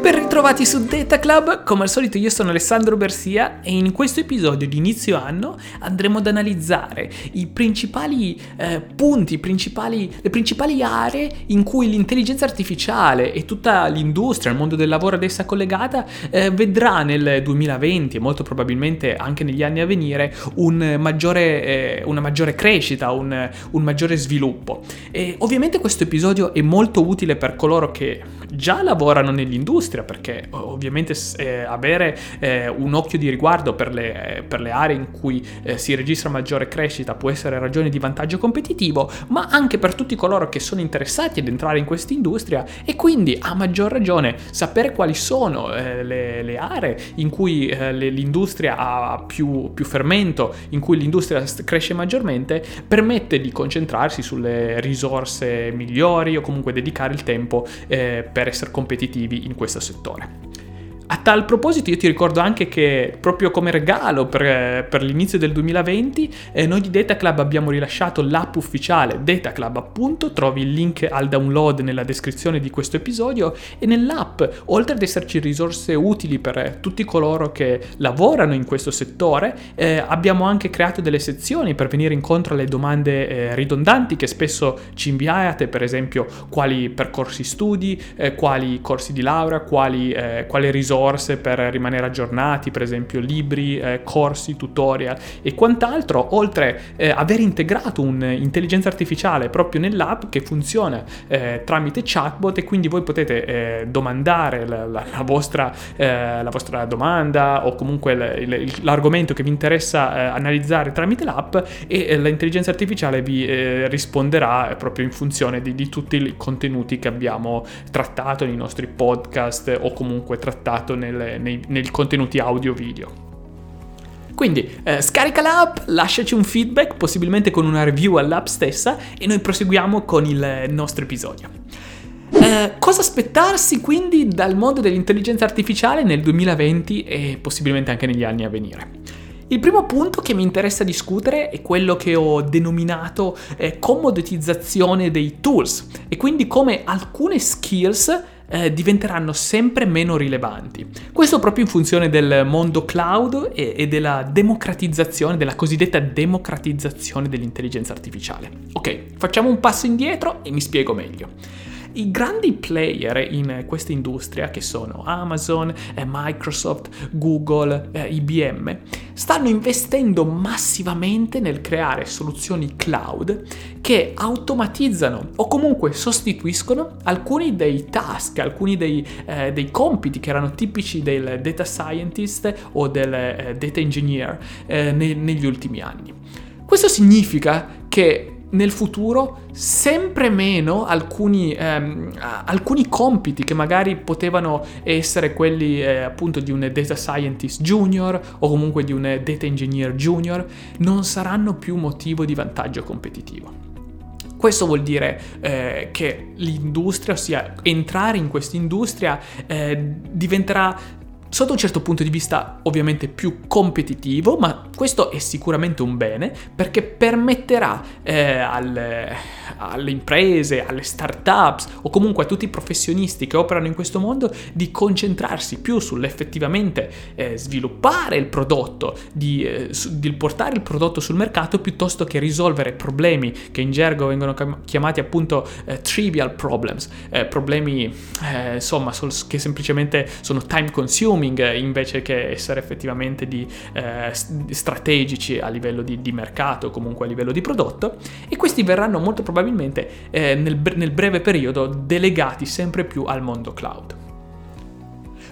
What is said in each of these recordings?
Ben ritrovati su Data Club, come al solito io sono Alessandro Bersia e in questo episodio di inizio anno andremo ad analizzare i principali eh, punti, principali, le principali aree in cui l'intelligenza artificiale e tutta l'industria, il mondo del lavoro ad essa collegata, eh, vedrà nel 2020 e molto probabilmente anche negli anni a venire un maggiore, eh, una maggiore crescita, un, un maggiore sviluppo. E ovviamente questo episodio è molto utile per coloro che già lavorano nell'industria, perché ovviamente eh, avere eh, un occhio di riguardo per le, eh, per le aree in cui eh, si registra maggiore crescita può essere ragione di vantaggio competitivo, ma anche per tutti coloro che sono interessati ad entrare in questa industria e quindi a maggior ragione sapere quali sono eh, le, le, aree in cui eh, le, l'industria ha più, più fermento, in cui l'industria cresce maggiormente, permette di concentrarsi sulle risorse migliori o comunque dedicare il tempo per essere competitivi in questo settore. A tal proposito io ti ricordo anche che proprio come regalo per, per l'inizio del 2020 eh, noi di Data Club abbiamo rilasciato l'app ufficiale Data Club appunto, trovi il link al download nella descrizione di questo episodio e nell'app oltre ad esserci risorse utili per tutti coloro che lavorano in questo settore eh, abbiamo anche creato delle sezioni per venire incontro alle domande eh, ridondanti che spesso ci inviate per esempio quali percorsi studi, eh, quali corsi di laurea, quali, eh, quali risorse risorse per rimanere aggiornati, per esempio libri, eh, corsi, tutorial e quant'altro, oltre eh, aver integrato un'intelligenza artificiale proprio nell'app che funziona eh, tramite chatbot e quindi voi potete eh, domandare la, la, la, vostra, eh, la, vostra, domanda o comunque l, l, l'argomento che vi interessa eh, analizzare tramite l'app e l'intelligenza artificiale vi risponderà proprio in funzione di, di tutti i contenuti che abbiamo trattato nei nostri podcast o comunque trattato utilizzato nelle, nei, nei contenuti audio-video. Quindi eh, scarica l'app, lasciaci un feedback, possibilmente con una review all'app stessa e noi proseguiamo con il nostro episodio. Eh, cosa aspettarsi quindi dal mondo dell'intelligenza artificiale nel 2020 e possibilmente anche negli anni a venire? Il primo punto che mi interessa discutere è quello che ho denominato eh, commoditizzazione dei tools e quindi come alcune skills eh, diventeranno sempre meno rilevanti. Questo proprio in funzione del mondo cloud e, e della democratizzazione, della cosiddetta democratizzazione dell'intelligenza artificiale. Ok, facciamo un passo indietro e mi spiego meglio. I grandi player in questa industria, che sono Amazon, eh, Microsoft, Google, eh, IBM, stanno investendo massivamente nel creare soluzioni cloud che automatizzano o comunque sostituiscono alcuni dei task, alcuni dei, eh, dei compiti che erano tipici del data scientist o del eh, data engineer eh, ne- negli ultimi anni. Questo significa che nel futuro sempre meno alcuni, ehm, alcuni, compiti che magari potevano essere quelli eh, appunto di un data scientist junior o comunque di un data engineer junior non saranno più motivo di vantaggio competitivo. Questo vuol dire eh, che l'industria, ossia entrare in questa industria, eh, diventerà sotto un certo punto di vista ovviamente più competitivo, ma questo è sicuramente un bene perché permetterà eh, alle, alle, imprese, alle start-ups o comunque a tutti i professionisti che operano in questo mondo di concentrarsi più sull'effettivamente eh, sviluppare il prodotto, di, eh, su, di, portare il prodotto sul mercato piuttosto che risolvere problemi che in gergo vengono chiamati appunto eh, trivial problems, eh, problemi eh, insomma che semplicemente sono time consuming consuming invece che essere effettivamente di, eh, strategici a livello di, di, mercato comunque a livello di prodotto e questi verranno molto probabilmente eh, nel, nel breve periodo delegati sempre più al mondo cloud.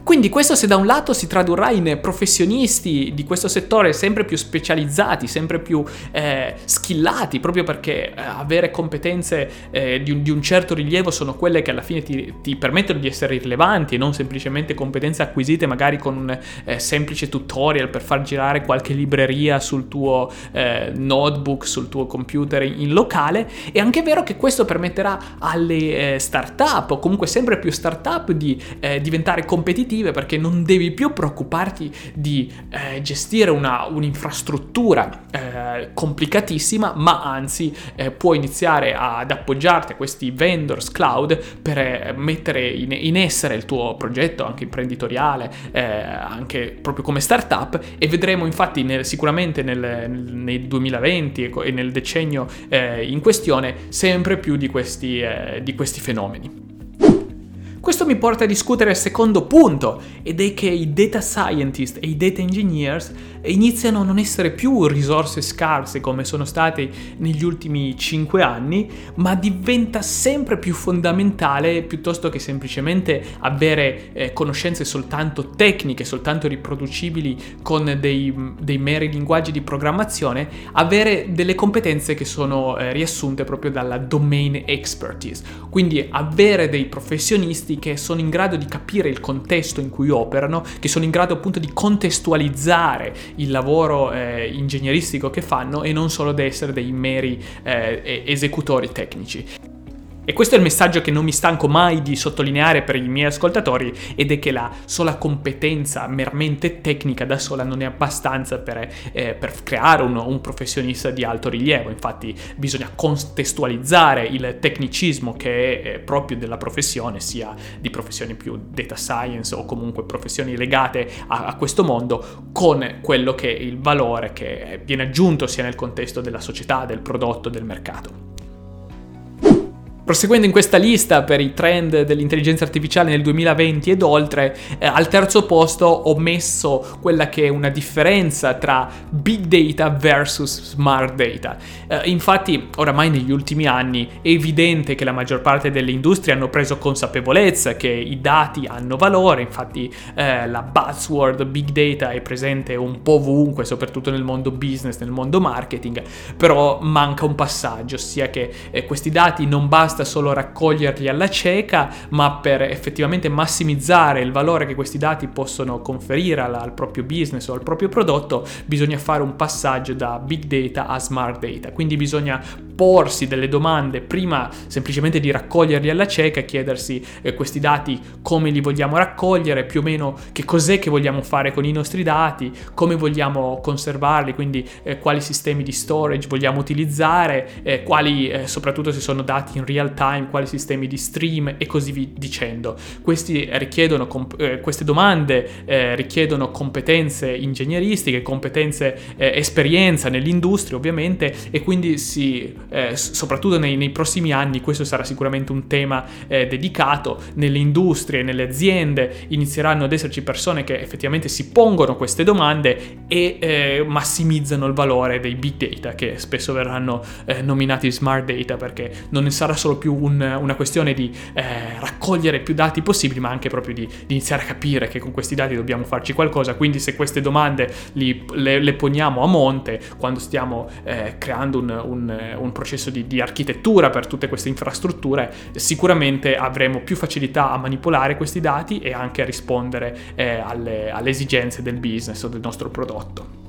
Quindi questo se da un lato si tradurrà in professionisti di questo settore sempre più specializzati, sempre più eh, skillati, proprio perché eh, avere competenze eh, di, un, di, un, certo rilievo sono quelle che alla fine ti, ti, permettono di essere rilevanti e non semplicemente competenze acquisite magari con un eh, semplice tutorial per far girare qualche libreria sul tuo eh, notebook, sul tuo computer in, locale. È anche vero che questo permetterà alle eh, startup o comunque sempre più startup di diventare competitivi positive perché non devi più preoccuparti di eh, gestire una, un'infrastruttura eh, complicatissima, ma anzi eh, puoi iniziare ad appoggiarti a questi vendors cloud per eh, mettere in, in, essere il tuo progetto anche imprenditoriale, eh, anche proprio come startup e vedremo infatti nel, sicuramente nel, nel, 2020 e nel decennio eh, in questione sempre più di questi, di questi fenomeni. Questo mi porta a discutere il secondo punto, ed è che i data scientist e i data engineers iniziano a non essere più risorse scarse come sono state negli ultimi 5 anni, ma diventa sempre più fondamentale piuttosto che semplicemente avere eh, conoscenze soltanto tecniche, soltanto riproducibili con dei, dei, meri linguaggi di programmazione, avere delle competenze che sono eh, riassunte proprio dalla domain expertise. Quindi avere dei professionisti che sono in grado di capire il contesto in cui operano, che sono in grado appunto di contestualizzare il lavoro eh, ingegneristico che fanno e non solo di essere dei meri eh, esecutori tecnici. E questo è il messaggio che non mi stanco mai di sottolineare per i miei ascoltatori ed è che la sola competenza meramente tecnica da sola non è abbastanza per, eh, per creare un, un, professionista di alto rilievo. Infatti bisogna contestualizzare il tecnicismo che è proprio della professione, sia di professioni più data science o comunque professioni legate a, a questo mondo, con quello che è il valore che viene aggiunto sia nel contesto della società, del prodotto, del mercato. Proseguendo in questa lista per i trend dell'intelligenza artificiale nel 2020 ed oltre, eh, al terzo posto ho messo quella che è una differenza tra big data versus smart data. Eh, infatti, oramai negli ultimi anni è evidente che la maggior parte delle industrie hanno preso consapevolezza che i dati hanno valore, infatti eh, la buzzword big data è presente un po' ovunque, soprattutto nel mondo business, nel mondo marketing, però manca un passaggio, ossia che eh, questi dati non bastano basta solo raccoglierli alla cieca, ma per effettivamente massimizzare il valore che questi dati possono conferire al, al proprio business o al proprio prodotto, bisogna fare un passaggio da big data a smart data. Quindi bisogna porsi delle domande prima semplicemente di raccoglierli alla cieca e chiedersi eh, questi dati come li vogliamo raccogliere, più o meno che cos'è che vogliamo fare con i nostri dati, come vogliamo conservarli, quindi eh, quali sistemi di storage vogliamo utilizzare, eh, quali soprattutto se sono dati in real real time, quali sistemi di stream e così via dicendo. Comp- eh, queste domande eh, richiedono competenze ingegneristiche, competenze, eh, esperienza nell'industria ovviamente e quindi si, eh, soprattutto nei, nei, prossimi anni questo sarà sicuramente un tema eh, dedicato. Nelle industrie, nelle aziende inizieranno ad esserci persone che effettivamente si pongono queste domande e eh, massimizzano il valore dei big data che spesso verranno nominati smart data perché non ne sarà solo più un, una questione di eh, raccogliere più dati possibili, ma anche proprio di, di, iniziare a capire che con questi dati dobbiamo farci qualcosa. Quindi se queste domande li, le, le, poniamo a monte quando stiamo eh, creando un, un, un processo di, di, architettura per tutte queste infrastrutture, sicuramente avremo più facilità a manipolare questi dati e anche a rispondere eh, alle, alle esigenze del business o del nostro prodotto.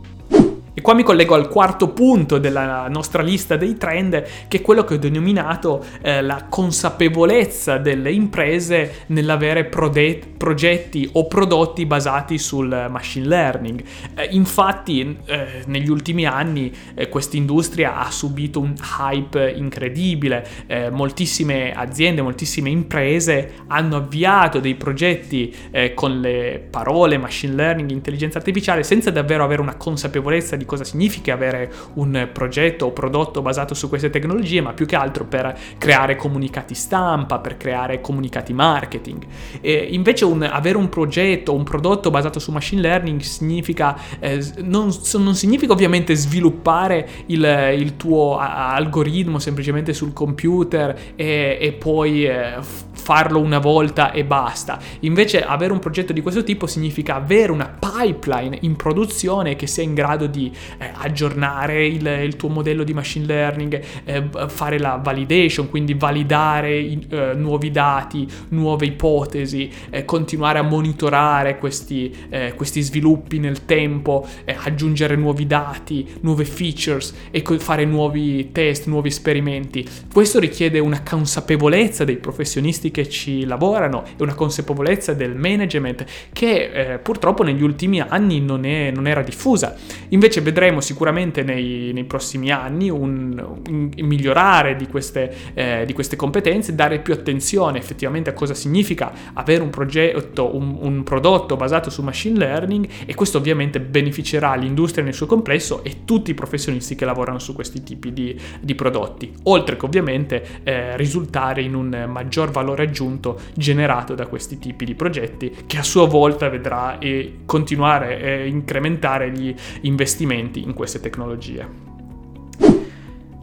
E qua mi collego al quarto punto della nostra lista dei trend, che è quello che ho denominato eh, la consapevolezza delle imprese nell'avere prode- progetti o prodotti basati sul machine learning. Eh, infatti, eh, negli ultimi anni eh, questa industria ha subito un hype incredibile. Eh, moltissime aziende, moltissime imprese hanno avviato dei progetti eh, con le parole machine learning, intelligenza artificiale, senza davvero avere una consapevolezza di cosa significa avere un progetto o prodotto basato su queste tecnologie, ma più che altro per creare comunicati stampa, per creare comunicati marketing. E invece un, avere un progetto o un prodotto basato su machine learning significa, eh, non, non, significa ovviamente sviluppare il, il, tuo algoritmo semplicemente sul computer e, e poi eh, farlo una volta e basta. Invece avere un progetto di questo tipo significa avere una pipeline in produzione che sia in grado di eh, aggiornare il, il, tuo modello di machine learning, eh, fare la validation, quindi validare i, eh, nuovi dati, nuove ipotesi, eh, continuare a monitorare questi, eh, questi, sviluppi nel tempo, eh, aggiungere nuovi dati, nuove features e fare nuovi test, nuovi esperimenti. Questo richiede una consapevolezza dei professionisti che ci lavorano e una consapevolezza del management che eh, purtroppo negli ultimi anni non, è, non, era diffusa. Invece vedremo sicuramente nei, nei prossimi anni un, un migliorare di queste, eh, di queste, competenze, dare più attenzione effettivamente a cosa significa avere un progetto, un, un prodotto basato su machine learning e questo ovviamente beneficerà l'industria nel suo complesso e tutti i professionisti che lavorano su questi tipi di, di prodotti, oltre che ovviamente eh, risultare in un maggior valore aggiunto generato da questi tipi di progetti che a sua volta vedrà e continuare a incrementare gli investimenti in queste tecnologie.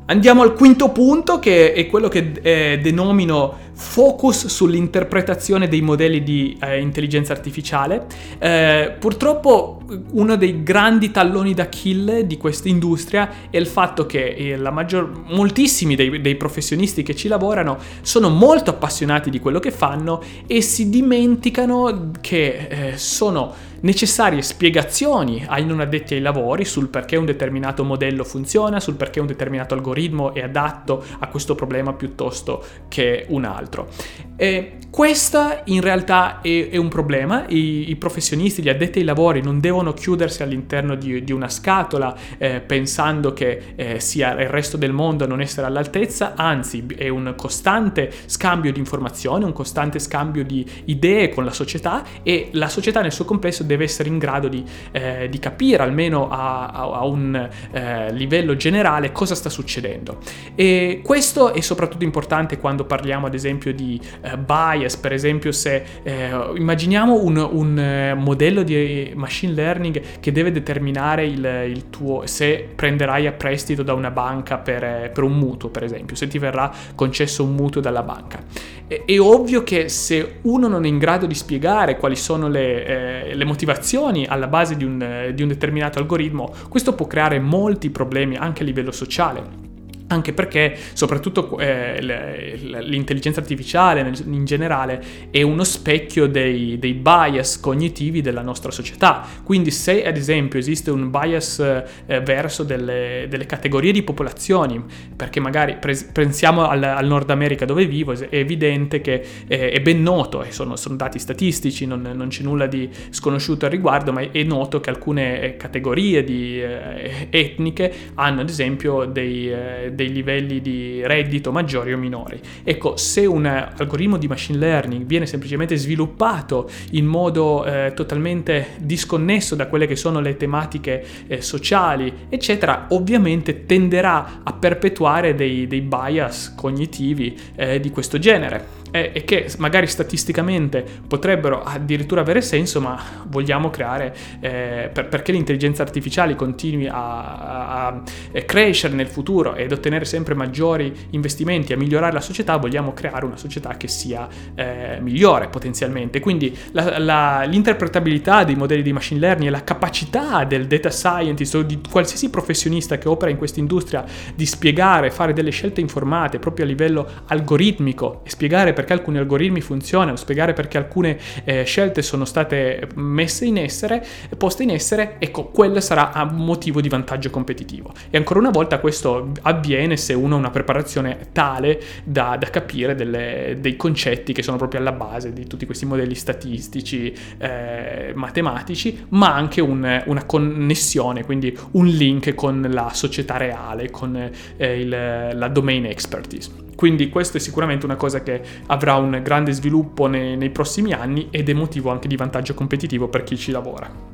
Andiamo al quinto punto che è quello che eh, denomino focus sull'interpretazione dei modelli di eh, intelligenza artificiale. Eh, purtroppo uno dei grandi talloni d'Achille di questa industria è il fatto che eh, maggior, moltissimi dei, dei, professionisti che ci lavorano sono molto appassionati di quello che fanno e si dimenticano che eh, sono necessarie spiegazioni ai non addetti ai lavori sul perché un determinato modello funziona, sul perché un determinato algoritmo è adatto a questo problema piuttosto che un altro. altro E questo in realtà è, è un problema, I, I, professionisti, gli addetti ai lavori non devono chiudersi all'interno di, di una scatola eh, pensando che eh, sia il resto del mondo a non essere all'altezza, anzi è un costante scambio di informazioni, un costante scambio di idee con la società e la società nel suo complesso deve essere in grado di, eh, di capire almeno a, a, a un eh, livello generale cosa sta succedendo. E questo è soprattutto importante quando parliamo ad esempio di eh, bias per esempio se eh, immaginiamo un, un, eh, modello di machine learning che deve determinare il, il, tuo, se prenderai a prestito da una banca per, eh, per, un mutuo, per esempio, se ti verrà concesso un mutuo dalla banca. È, è ovvio che se uno non è in grado di spiegare quali sono le, eh, le motivazioni alla base di un, di un determinato algoritmo, questo può creare molti problemi anche a livello sociale anche perché soprattutto eh, l'intelligenza artificiale in generale è uno specchio dei, dei, bias cognitivi della nostra società. Quindi se ad esempio esiste un bias eh, verso delle, delle, categorie di popolazioni, perché magari pre- pensiamo al, al, Nord America dove vivo, è evidente che eh, è ben noto, sono, sono dati statistici, non, non, c'è nulla di sconosciuto al riguardo, ma è noto che alcune eh, categorie di, eh, etniche hanno ad esempio dei eh, dei livelli di reddito maggiori o minori. Ecco, se un algoritmo di machine learning viene semplicemente sviluppato in modo eh, totalmente disconnesso da quelle che sono le tematiche eh, sociali, eccetera, ovviamente tenderà a perpetuare dei, dei bias cognitivi eh, di questo genere e, e che magari statisticamente potrebbero addirittura avere senso, ma vogliamo creare, eh, per, perché l'intelligenza artificiale continui a, a, a, crescere nel futuro ed ottenere sempre maggiori investimenti, a migliorare la società, vogliamo creare una società che sia eh, migliore potenzialmente. Quindi la, la, l'interpretabilità dei modelli di machine learning e la capacità del data scientist o di qualsiasi professionista che opera in questa industria di spiegare, fare delle scelte informate proprio a livello algoritmico e spiegare perché alcuni algoritmi funzionano, spiegare perché alcune eh, scelte sono state messe in essere, poste in essere, ecco, quello sarà un motivo di vantaggio competitivo. E ancora una volta questo avviene se uno ha una preparazione tale da, da capire delle, dei concetti che sono proprio alla base di tutti questi modelli statistici, eh, matematici, ma anche un, una connessione, quindi un link con la società reale, con eh, il, la domain expertise. Quindi questo è sicuramente una cosa che avrà un grande sviluppo nei, nei prossimi anni ed è motivo anche di vantaggio competitivo per chi ci lavora.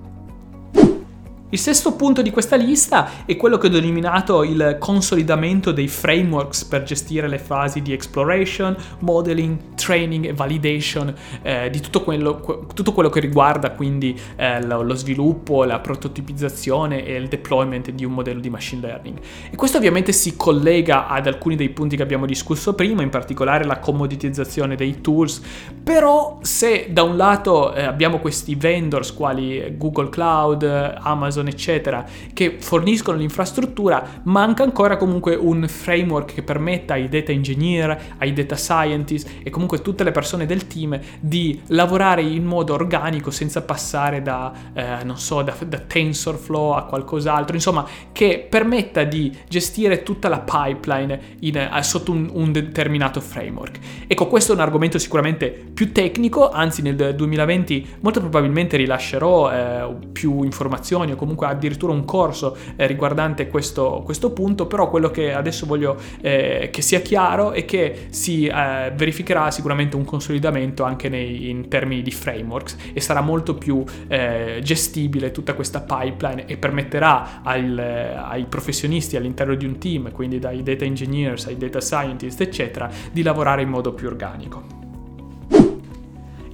Il sesto punto di questa lista è quello che ho denominato il consolidamento dei frameworks per gestire le fasi di exploration, modeling, training e validation eh, di tutto quello, tutto quello, che riguarda quindi eh, lo, lo, sviluppo, la prototipizzazione e il deployment di un modello di machine learning. E questo ovviamente si collega ad alcuni dei punti che abbiamo discusso prima, in particolare la commoditizzazione dei tools, però se da un lato eh, abbiamo questi vendors quali Google Cloud, Amazon, Amazon, eccetera, che forniscono l'infrastruttura, manca ancora comunque un framework che permetta ai data engineer, ai data scientist e comunque tutte le persone del team di lavorare in modo organico senza passare da, eh, non so, da, da TensorFlow a qualcos'altro, insomma, che permetta di gestire tutta la pipeline in, eh, sotto un, un determinato framework. Ecco, questo è un argomento sicuramente più tecnico, anzi nel 2020 molto probabilmente rilascerò eh, più informazioni o comunque comunque addirittura un corso eh, riguardante questo, questo, punto, però quello che adesso voglio eh, che sia chiaro è che si eh, verificherà sicuramente un consolidamento anche nei, in termini di frameworks e sarà molto più eh, gestibile tutta questa pipeline e permetterà al, ai professionisti all'interno di un team, quindi dai data engineers ai data scientists, eccetera, di lavorare in modo più organico.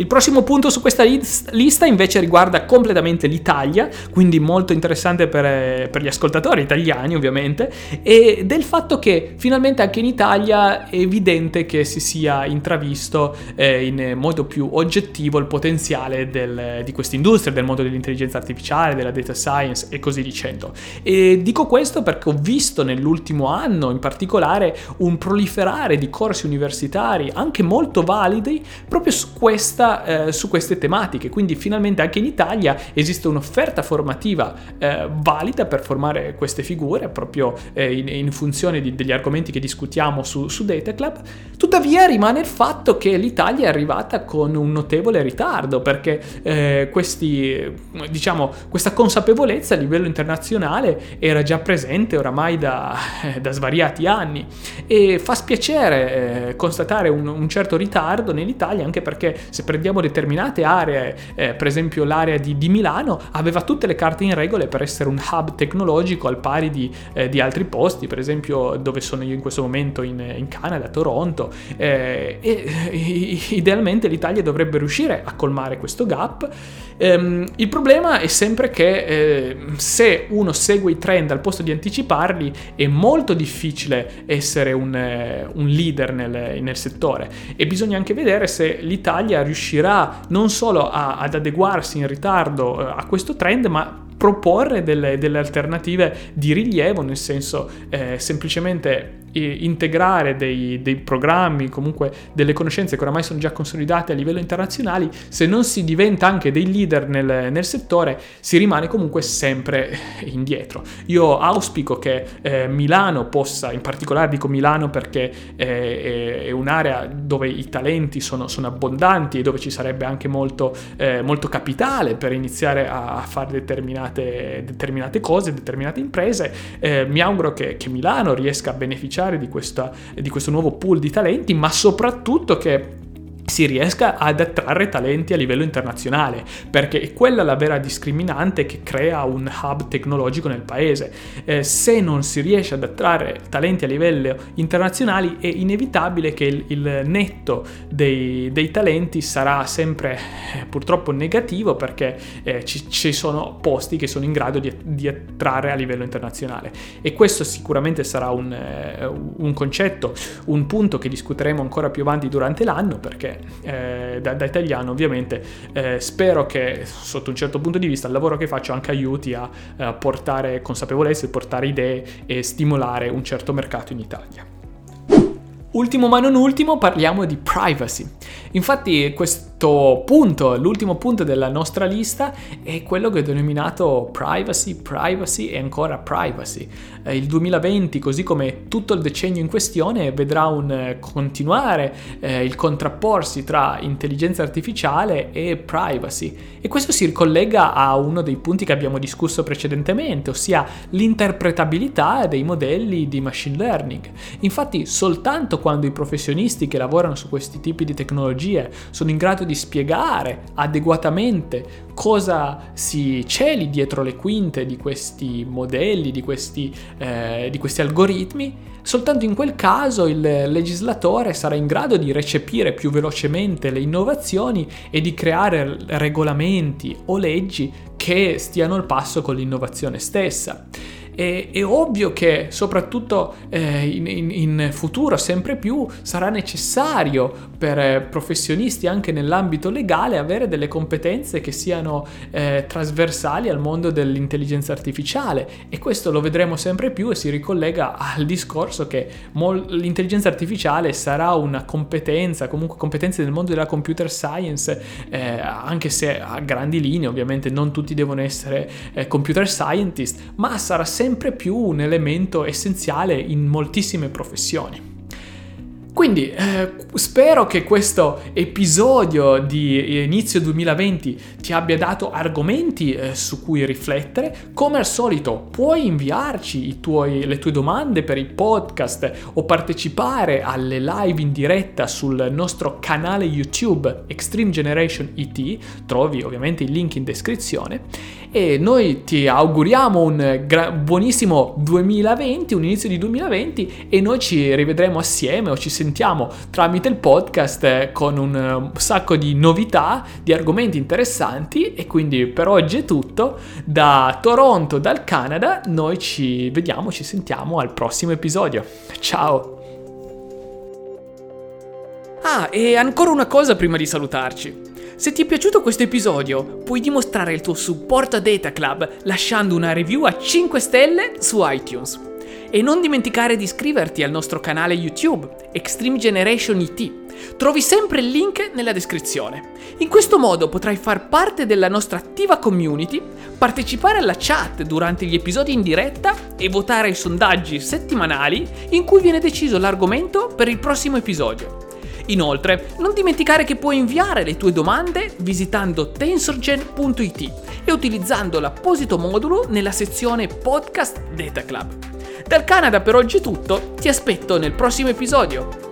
Il prossimo punto su questa lista invece riguarda completamente l'Italia, quindi molto interessante per, eh, per, gli ascoltatori italiani ovviamente, e del fatto che finalmente anche in Italia è evidente che si sia intravisto eh, in modo più oggettivo il potenziale del, di questa industria, del mondo dell'intelligenza artificiale, della data science e così dicendo. E dico questo perché ho visto nell'ultimo anno in particolare un proliferare di corsi universitari anche molto validi proprio su questa eh, su queste tematiche, quindi finalmente anche in Italia esiste un'offerta formativa eh, valida per formare queste figure proprio eh, in, in, funzione di, degli argomenti che discutiamo su, su Data Club. Tuttavia rimane il fatto che l'Italia è arrivata con un notevole ritardo perché eh, questi, diciamo, questa consapevolezza a livello internazionale era già presente oramai da, eh, da svariati anni e fa spiacere eh, constatare un, un certo ritardo nell'Italia anche perché se per prendiamo determinate aree, eh, per esempio l'area di, di, Milano, aveva tutte le carte in regole per essere un hub tecnologico al pari di, eh, di altri posti, per esempio dove sono io in questo momento in, in Canada, Toronto, eh, e idealmente l'Italia dovrebbe riuscire a colmare questo gap. Ehm, il problema è sempre che eh, se uno segue i trend al posto di anticiparli è molto difficile essere un, eh, un leader nel, nel settore e bisogna anche vedere se l'Italia riuscirà riuscirà non solo a, ad adeguarsi in ritardo eh, a questo trend, ma proporre delle, delle, alternative di rilievo, nel senso eh, semplicemente integrare dei, dei, programmi, comunque delle conoscenze che oramai sono già consolidate a livello internazionale, se non si diventa anche dei leader nel, nel settore, si rimane comunque sempre indietro. Io auspico che eh, Milano possa, in particolare dico Milano perché eh, è un'area dove i talenti sono, sono, abbondanti e dove ci sarebbe anche molto, eh, molto capitale per iniziare a, a fare determinate, determinate, cose, determinate imprese. Eh, mi auguro che, che Milano riesca a beneficiare di, questa, di questo nuovo pool di talenti, ma soprattutto che si riesca ad attrarre talenti a livello internazionale, perché è quella la vera discriminante che crea un hub tecnologico nel paese. Eh, se non si riesce ad attrarre talenti a livello internazionale è inevitabile che il, il netto dei, dei, talenti sarà sempre eh, purtroppo negativo perché eh, ci, ci, sono posti che sono in grado di, di, attrarre a livello internazionale. E questo sicuramente sarà un, eh, un concetto, un punto che discuteremo ancora più avanti durante l'anno perché eh, da, da, italiano ovviamente eh, spero che sotto un certo punto di vista il lavoro che faccio anche aiuti a, a portare consapevolezza, portare idee e stimolare un certo mercato in Italia. Ultimo ma non ultimo parliamo di privacy. Infatti questo quarto punto, l'ultimo punto della nostra lista è quello che ho denominato privacy, privacy e ancora privacy. Eh, il 2020, così come tutto il decennio in questione, vedrà un eh, continuare eh, il contrapporsi tra intelligenza artificiale e privacy. E questo si ricollega a uno dei punti che abbiamo discusso precedentemente, ossia l'interpretabilità dei modelli di machine learning. Infatti, soltanto quando i professionisti che lavorano su questi tipi di tecnologie sono in grado di spiegare adeguatamente cosa si celi dietro le quinte di questi modelli, di questi, eh, di questi algoritmi, soltanto in quel caso il legislatore sarà in grado di recepire più velocemente le innovazioni e di creare regolamenti o leggi che stiano al passo con l'innovazione stessa è, è ovvio che soprattutto eh, in, in, in, futuro sempre più sarà necessario per eh, professionisti anche nell'ambito legale avere delle competenze che siano eh, trasversali al mondo dell'intelligenza artificiale. E questo lo vedremo sempre più e si ricollega al discorso che mol- l'intelligenza artificiale sarà una competenza, comunque competenze nel mondo della computer science, eh, anche se a grandi linee ovviamente non tutti devono essere eh, computer scientist, ma sarà sempre sempre più un elemento essenziale in moltissime professioni. Quindi eh, spero che questo episodio di inizio 2020 ti abbia dato argomenti eh, su cui riflettere. Come al solito puoi inviarci tuoi, le tue domande per i podcast o partecipare alle live in diretta sul nostro canale YouTube Extreme Generation ET. Trovi ovviamente il link in descrizione e noi ti auguriamo un gra- buonissimo 2020, un inizio di 2020 e noi ci rivedremo assieme o ci sentiamo tramite il podcast eh, con un, un sacco di novità, di argomenti interessanti e quindi per oggi è tutto. Da Toronto, dal Canada, noi ci vediamo, ci sentiamo al prossimo episodio. Ciao! Ah, e ancora una cosa prima di salutarci. Se ti è piaciuto questo episodio, puoi dimostrare il tuo supporto a Data Club lasciando una review a 5 stelle su iTunes. E non dimenticare di iscriverti al nostro canale YouTube, Extreme Generation IT. Trovi sempre il link nella descrizione. In questo modo potrai far parte della nostra attiva community, partecipare alla chat durante gli episodi in diretta e votare ai sondaggi settimanali in cui viene deciso l'argomento per il prossimo episodio. Inoltre, non dimenticare che puoi inviare le tue domande visitando tensorgen.it e utilizzando l'apposito modulo nella sezione Podcast Data Club. Dal Canada per oggi è tutto, ti aspetto nel prossimo episodio.